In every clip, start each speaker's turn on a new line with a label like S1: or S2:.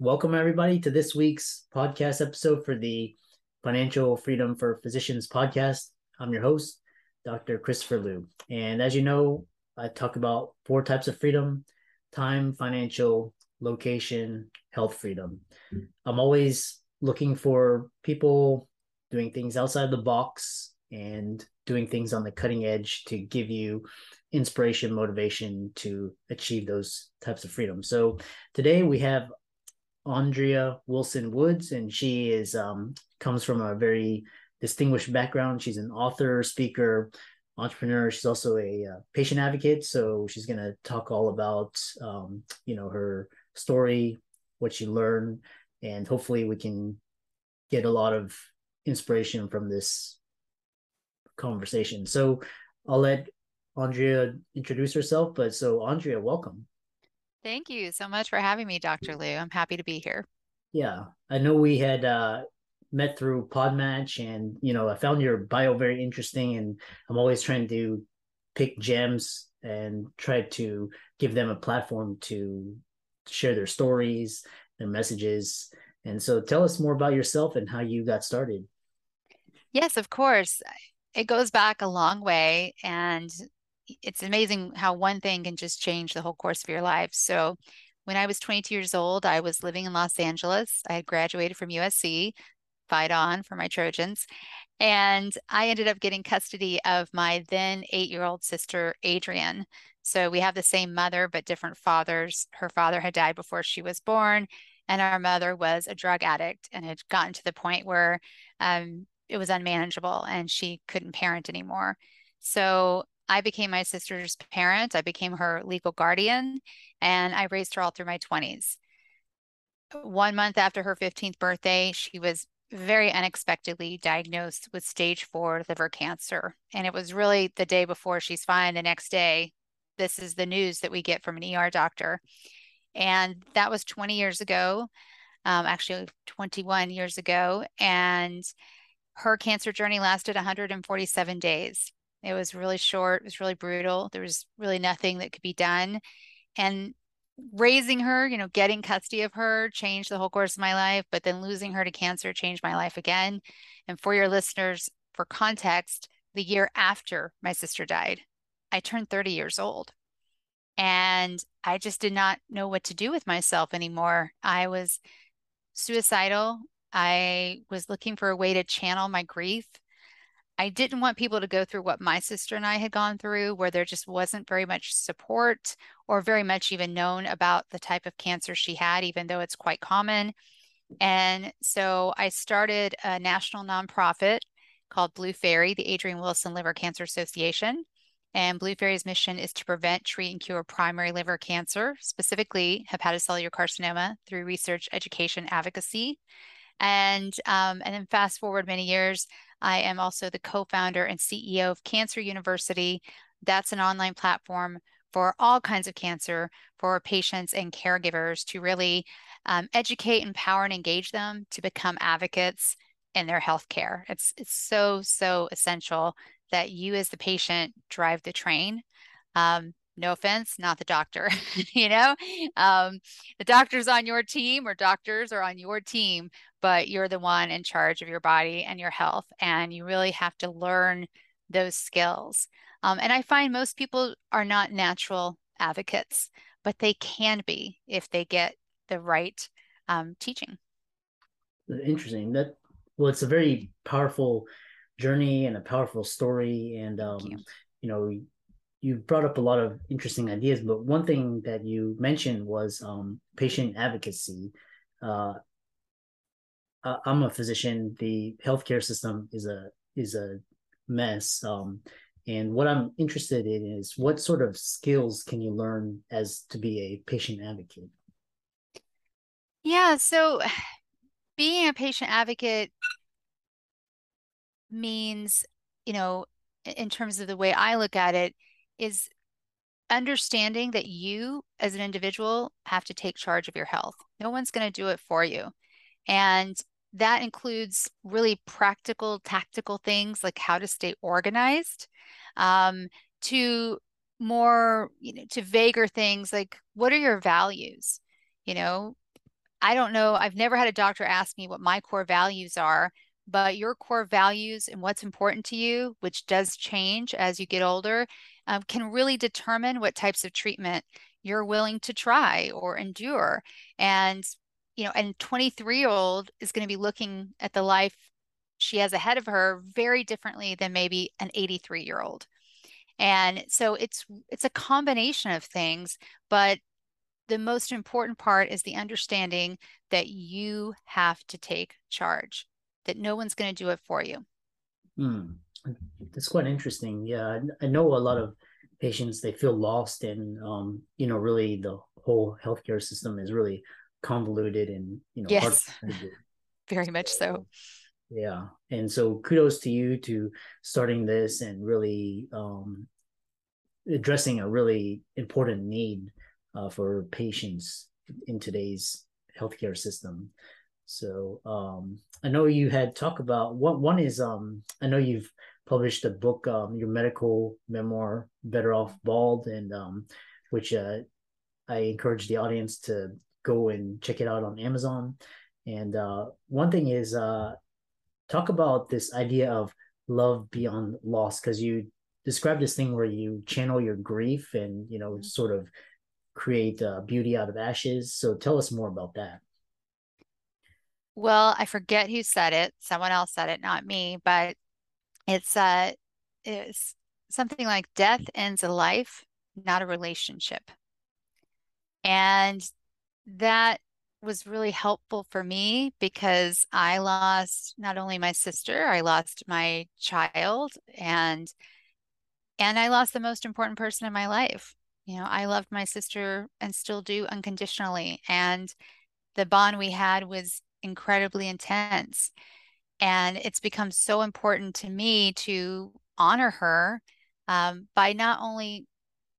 S1: Welcome, everybody, to this week's podcast episode for the Financial Freedom for Physicians podcast. I'm your host, Dr. Christopher Liu. And as you know, I talk about four types of freedom time, financial, location, health freedom. I'm always looking for people doing things outside the box and doing things on the cutting edge to give you inspiration, motivation to achieve those types of freedom. So today we have Andrea Wilson Woods, and she is um, comes from a very distinguished background. She's an author, speaker, entrepreneur. She's also a uh, patient advocate. So she's going to talk all about um, you know her story, what she learned, and hopefully we can get a lot of inspiration from this conversation. So I'll let Andrea introduce herself. But so Andrea, welcome.
S2: Thank you so much for having me, Dr. Liu. I'm happy to be here.
S1: Yeah, I know we had uh, met through Podmatch, and you know, I found your bio very interesting, and I'm always trying to pick gems and try to give them a platform to share their stories, their messages. And so, tell us more about yourself and how you got started.
S2: Yes, of course. It goes back a long way, and it's amazing how one thing can just change the whole course of your life. So, when I was 22 years old, I was living in Los Angeles. I had graduated from USC, fight on for my Trojans. And I ended up getting custody of my then eight year old sister, Adrienne. So we have the same mother, but different fathers. Her father had died before she was born, and our mother was a drug addict and had gotten to the point where um, it was unmanageable and she couldn't parent anymore. So I became my sister's parent. I became her legal guardian, and I raised her all through my 20s. One month after her 15th birthday, she was very unexpectedly diagnosed with stage four liver cancer. And it was really the day before she's fine. The next day, this is the news that we get from an ER doctor. And that was 20 years ago, um, actually 21 years ago. And her cancer journey lasted 147 days. It was really short, it was really brutal. There was really nothing that could be done. And raising her, you know, getting custody of her changed the whole course of my life, but then losing her to cancer changed my life again. And for your listeners, for context, the year after my sister died, I turned 30 years old. And I just did not know what to do with myself anymore. I was suicidal. I was looking for a way to channel my grief. I didn't want people to go through what my sister and I had gone through, where there just wasn't very much support or very much even known about the type of cancer she had, even though it's quite common. And so I started a national nonprofit called Blue Faery, the Adrienne Wilson Liver Cancer Association. And Blue Faery's mission is to prevent, treat, and cure primary liver cancer, specifically hepatocellular carcinoma, through research, education, advocacy. And um, and then fast forward many years, I am also the co-founder and CEO of Cancer University. That's an online platform for all kinds of cancer for patients and caregivers to really um, educate, empower, and engage them to become advocates in their healthcare. It's it's so so essential that you as the patient drive the train. Um, no offense, not the doctor. you know, um, the doctor's on your team or doctors are on your team, but you're the one in charge of your body and your health. And you really have to learn those skills. Um, and I find most people are not natural advocates, but they can be if they get the right um, teaching.
S1: Interesting. That well, it's a very powerful journey and a powerful story. And um, you. you know, you brought up a lot of interesting ideas, but one thing that you mentioned was um, patient advocacy. Uh, I'm a physician. The healthcare system is a is a mess, um, And what I'm interested in is what sort of skills can you learn as to be a patient advocate?
S2: Yeah, so being a patient advocate means, you know, in terms of the way I look at it, is understanding that you as an individual have to take charge of your health. No one's going to do it for you. And that includes really practical, tactical things like how to stay organized, um, to more, you know, to vaguer things like what are your values? You know, I don't know. I've never had a doctor ask me what my core values are, but your core values and what's important to you, which does change as you get older, um, can really determine what types of treatment you're willing to try or endure. And, you know, and 23 year old is going to be looking at the life she has ahead of her very differently than maybe an 83 year old. And so it's it's a combination of things, but the most important part is the understanding that you have to take charge, that no one's going to do it for you.
S1: Hmm. That's quite interesting. Yeah, I know a lot of patients they feel lost, and um, you know, really the whole healthcare system is really convoluted and you know,
S2: yes, very much so.
S1: Yeah, and so kudos to you to starting this and really um, addressing a really important need uh, for patients in today's healthcare system. So um, I know you had talked about one. One is um, I know you've published a book, um, your medical memoir, "Better Off Bald," and um, which uh, I encourage the audience to go and check it out on Amazon. And uh, one thing is uh, talk about this idea of love beyond loss because you describe this thing where you channel your grief and you know mm-hmm. sort of create uh, beauty out of ashes. So tell us more about that.
S2: Well, I forget who said it. Someone else said it, not me, but it's uh it's something like death ends a life, not a relationship. And that was really helpful for me because I lost not only my sister, I lost my child and and I lost the most important person in my life. You know, I loved my sister and still do unconditionally and the bond we had was incredibly intense. And it's become so important to me to honor her um, by not only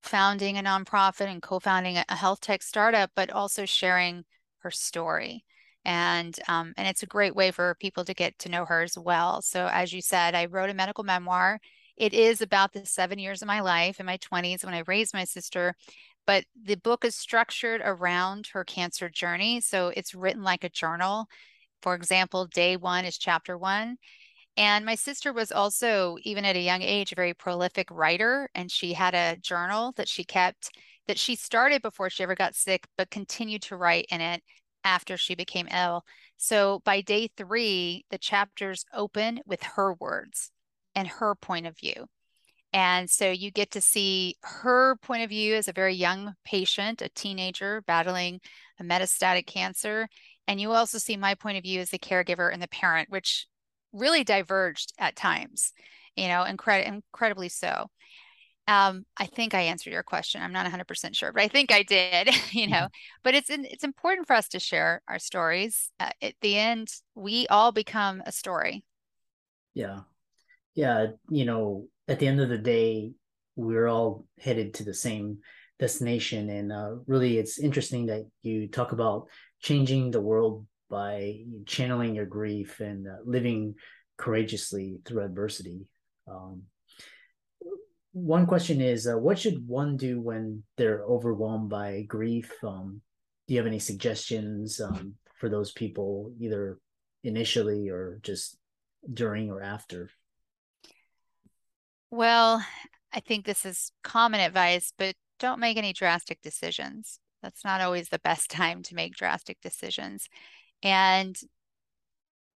S2: founding a nonprofit and co-founding a health tech startup, but also sharing her story. And um, and it's a great way for people to get to know her as well. So as you said, I wrote a medical memoir. It is about the seven years of my life in my 20s when I raised my sister, but the book is structured around her cancer journey. So it's written like a journal. For example, day one is chapter one. And my sister was also, even at a young age, a very prolific writer. And she had a journal that she kept that she started before she ever got sick, but continued to write in it after she became ill. So by day three, the chapters open with her words and her point of view. And so you get to see her point of view as a very young patient, a teenager battling a metastatic cancer. And you also see my point of view as the caregiver and the parent, which really diverged at times, you know, incred- incredibly so. Um, I think I answered your question. I'm not 100% sure, but I think I did, you know. Mm-hmm. But it's it's important for us to share our stories. Uh, at the end, we all become a story.
S1: Yeah. Yeah, you know, at the end of the day, we're all headed to the same destination. And uh, really, it's interesting that you talk about changing the world by channeling your grief and uh, living courageously through adversity. Um, one question is uh, what should one do when they're overwhelmed by grief? Um, do you have any suggestions um, for those people, either initially or just during or after?
S2: Well, I think this is common advice, but don't make any drastic decisions. That's not always the best time to make drastic decisions. And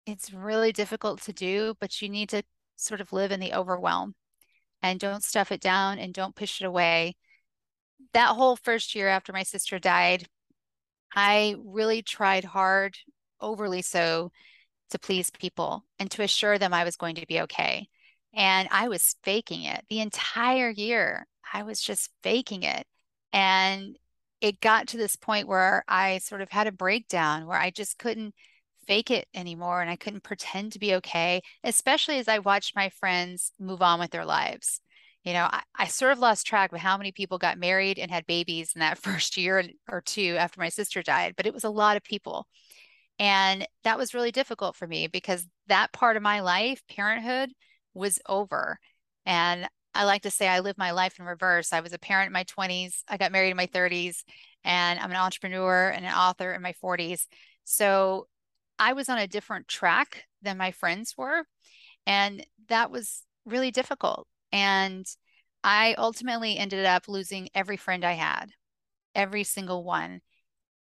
S2: it's really difficult to do, but you need to sort of live in the overwhelm and don't stuff it down and don't push it away. That whole first year after my sister died, I really tried hard, overly so, to please people and to assure them I was going to be okay. And I was faking it the entire year. I was just faking it. And it got to this point where I sort of had a breakdown where I just couldn't fake it anymore and I couldn't pretend to be okay, especially as I watched my friends move on with their lives. You know, I, I sort of lost track of how many people got married and had babies in that first year or two after my sister died, but it was a lot of people. And that was really difficult for me because that part of my life, parenthood, was over. And I like to say I lived my life in reverse. I was a parent in my 20s, I got married in my 30s, and I'm an entrepreneur and an author in my 40s. So I was on a different track than my friends were. And that was really difficult. And I ultimately ended up losing every friend I had, every single one.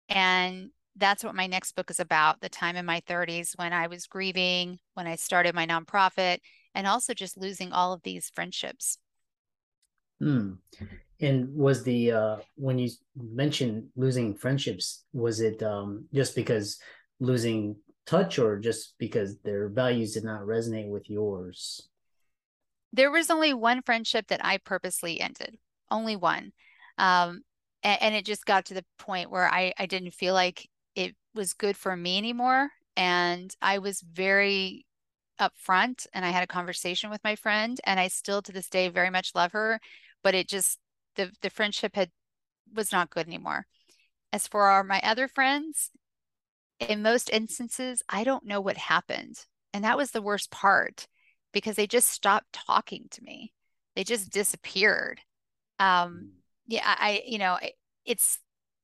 S2: And that's what my next book is about the time in my 30s when I was grieving, when I started my nonprofit, and also just losing all of these friendships.
S1: Hmm. And was the uh, when you mentioned losing friendships, was it um, just because losing touch, or just because their values did not resonate with yours?
S2: There was only one friendship that I purposely ended, only one, um, and, and it just got to the point where I I didn't feel like it was good for me anymore, and I was very upfront and I had a conversation with my friend and I still to this day very much love her but it just the the friendship had was not good anymore. As for our, my other friends in most instances I don't know what happened and that was the worst part because they just stopped talking to me. They just disappeared. Um mm. yeah I you know it's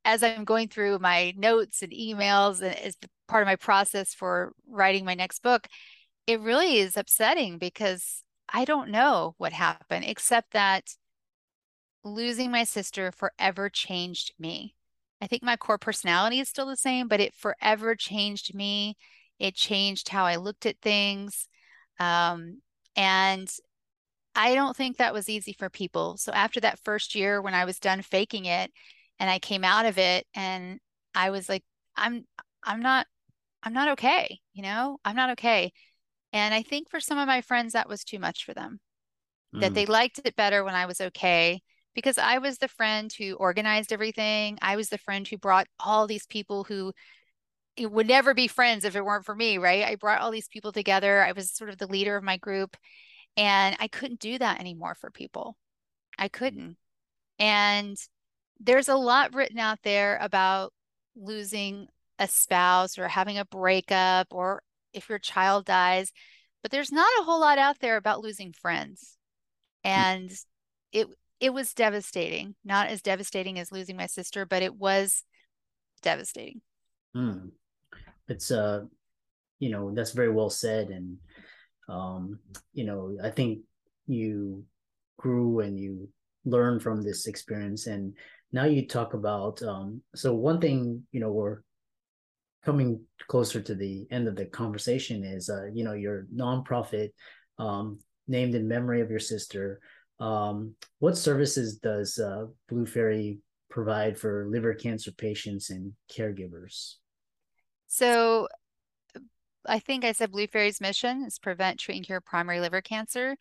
S2: as I'm going through my notes and emails and as part of my process for writing my next book it really is upsetting because I don't know what happened, except that losing my sister forever changed me. I think my core personality is still the same, but it forever changed me. It changed how I looked at things. Um, and I don't think that was easy for people. So after that first year, when I was done faking it and I came out of it and I was like, I'm, I'm not, I'm not okay. You know, I'm not okay. And I think for some of my friends, that was too much for them, mm. that they liked it better when I was okay because I was the friend who organized everything. I was the friend who brought all these people who would never be friends if it weren't for me, right? I brought all these people together. I was sort of the leader of my group, and I couldn't do that anymore for people. I couldn't. And there's a lot written out there about losing a spouse or having a breakup or if your child dies, but there's not a whole lot out there about losing friends. Hmm. And it it was devastating. Not as devastating as losing my sister, but it was devastating.
S1: Mm. It's uh you know, that's very well said and um you know, I think you grew and you learned from this experience and now you talk about um so one thing you know we're coming closer to the end of the conversation is uh, you know your nonprofit um, named in memory of your sister. Um, what services does uh, blue faery provide for liver cancer patients and caregivers?
S2: So i think i said blue faery's mission is prevent treat and cure primary liver cancer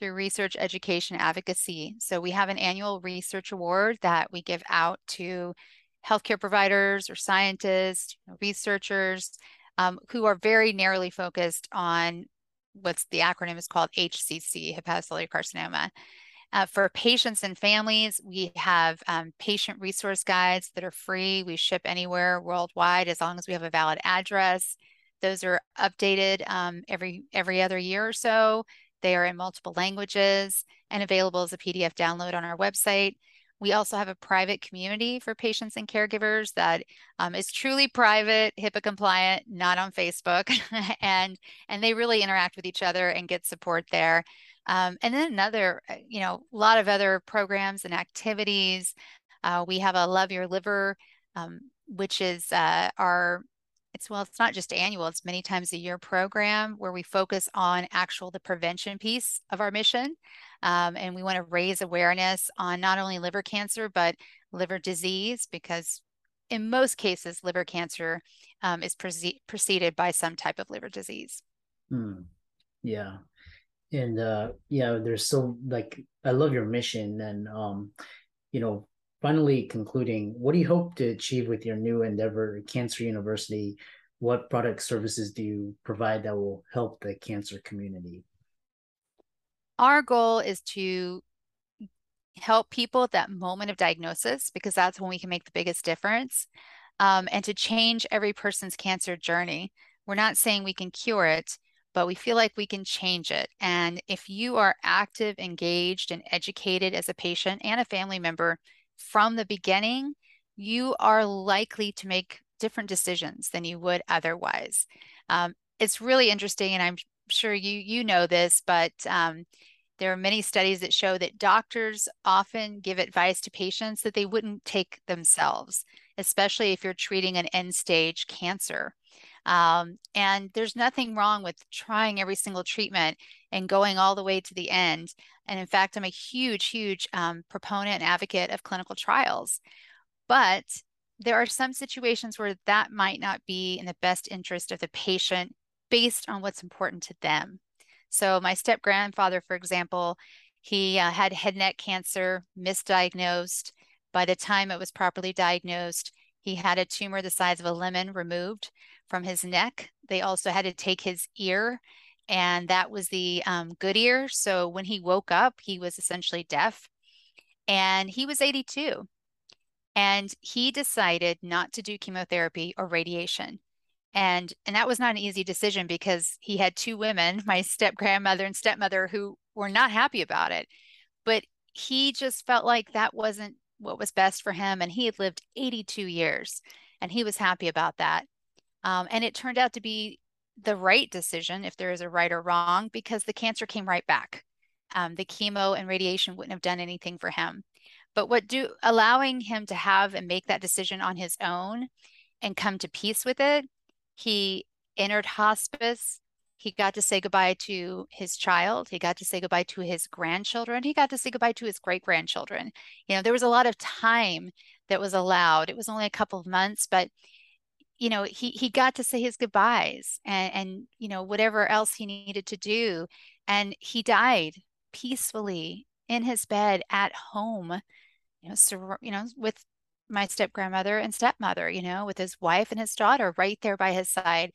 S2: through research education advocacy. So we have an annual research award that we give out to healthcare providers or scientists, researchers um, who are very narrowly focused on what's the acronym is called HCC, hepatocellular carcinoma. Uh, for patients and families, we have um, patient resource guides that are free. We ship anywhere worldwide as long as we have a valid address. Those are updated um, every every other year or so. They are in multiple languages and available as a PDF download on our website. We also have a private community for patients and caregivers that um, is truly private, HIPAA compliant, not on Facebook, and and they really interact with each other and get support there. Um, and then another, uh, you know, a lot of other programs and activities. Uh, we have a Love Your Liver, um, which is uh, our it's well it's not just annual it's many times a year program where we focus on actual the prevention piece of our mission um, and we want to raise awareness on not only liver cancer, but liver disease, because in most cases, liver cancer um, is pre- preceded by some type of liver disease.
S1: Hmm. Yeah. And uh, yeah, there's so like I love your mission, and um, you know, finally concluding, what do you hope to achieve with your new endeavor, Cancer University? What product services do you provide that will help the cancer community?
S2: Our goal is to help people at that moment of diagnosis because that's when we can make the biggest difference um, and to change every person's cancer journey. We're not saying we can cure it, but we feel like we can change it. And if you are active, engaged, and educated as a patient and a family member from the beginning, you are likely to make different decisions than you would otherwise. Um, it's really interesting, and I'm sure you you know this, but um, there are many studies that show that doctors often give advice to patients that they wouldn't take themselves, especially if you're treating an end stage cancer. Um, and there's nothing wrong with trying every single treatment and going all the way to the end. And in fact, I'm a huge, huge um, proponent and advocate of clinical trials. But there are some situations where that might not be in the best interest of the patient based on what's important to them. So, my step grandfather, for example, he uh, had head neck cancer, misdiagnosed. By the time it was properly diagnosed, he had a tumor the size of a lemon removed from his neck. They also had to take his ear, and that was the um, good ear. So when he woke up, he was essentially deaf. And he was 82. And he decided not to do chemotherapy or radiation. And and that was not an easy decision because he had two women, my step grandmother and stepmother, who were not happy about it. But he just felt like that wasn't what was best for him. And he had lived 82 years and he was happy about that. Um, and it turned out to be the right decision, if there is a right or wrong, because the cancer came right back. Um, the chemo and radiation wouldn't have done anything for him. But what do allowing him to have and make that decision on his own and come to peace with it, he entered hospice. He got to say goodbye to his child. He got to say goodbye to his grandchildren. He got to say goodbye to his great grandchildren. You know, there was a lot of time that was allowed. It was only a couple of months, but you know he he got to say his goodbyes and and you know whatever else he needed to do and he died peacefully in his bed at home you know so, you know with my step grandmother and stepmother you know with his wife and his daughter right there by his side.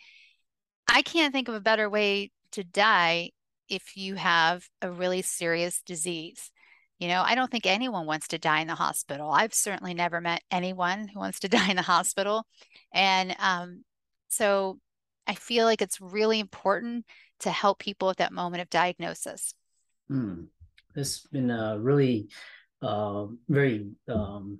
S2: I can't think of a better way to die if you have a really serious disease you know, I don't think anyone wants to die in the hospital. I've certainly never met anyone who wants to die in the hospital. And um, so I feel like it's really important to help people at that moment of diagnosis.
S1: Hmm. This has been a really uh, very um,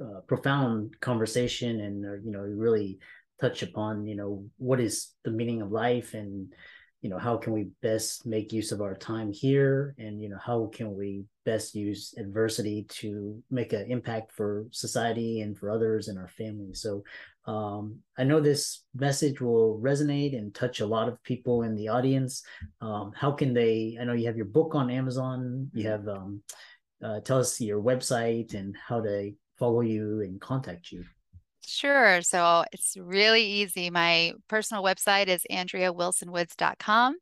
S1: uh, profound conversation, and uh, you know, really touch upon you know what is the meaning of life and you know how can we best make use of our time here? And you know how can we best use adversity to make an impact for society and for others and our family? So um, i know this message will resonate and touch a lot of people in the audience. Um, how can they i know you have your book on amazon. You have um, uh, tell us your website and how to follow you and contact you
S2: Sure. So it's really easy. My personal website is andreawilsonwoods.com.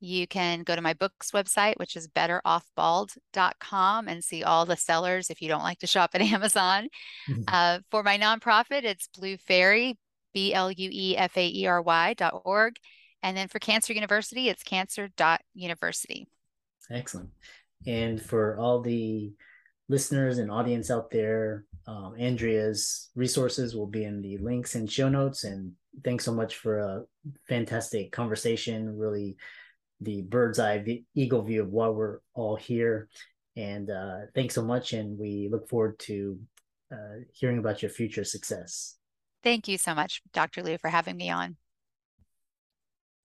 S2: You can go to my books website, which is betteroffbald.com, and see all the sellers if you don't like to shop at Amazon. Mm-hmm. Uh, for my nonprofit, it's Blue Faery, B L U E F A E R Y dot org. And then for Cancer University, it's cancer.university.
S1: Excellent. And for all the listeners and audience out there, um, Andrea's resources will be in the links and show notes. And thanks so much for a fantastic conversation. Really, the bird's eye the eagle view of why we're all here. And uh, thanks so much. And we look forward to uh, hearing about your future success.
S2: Thank you so much, Dr. Liu, for having me on.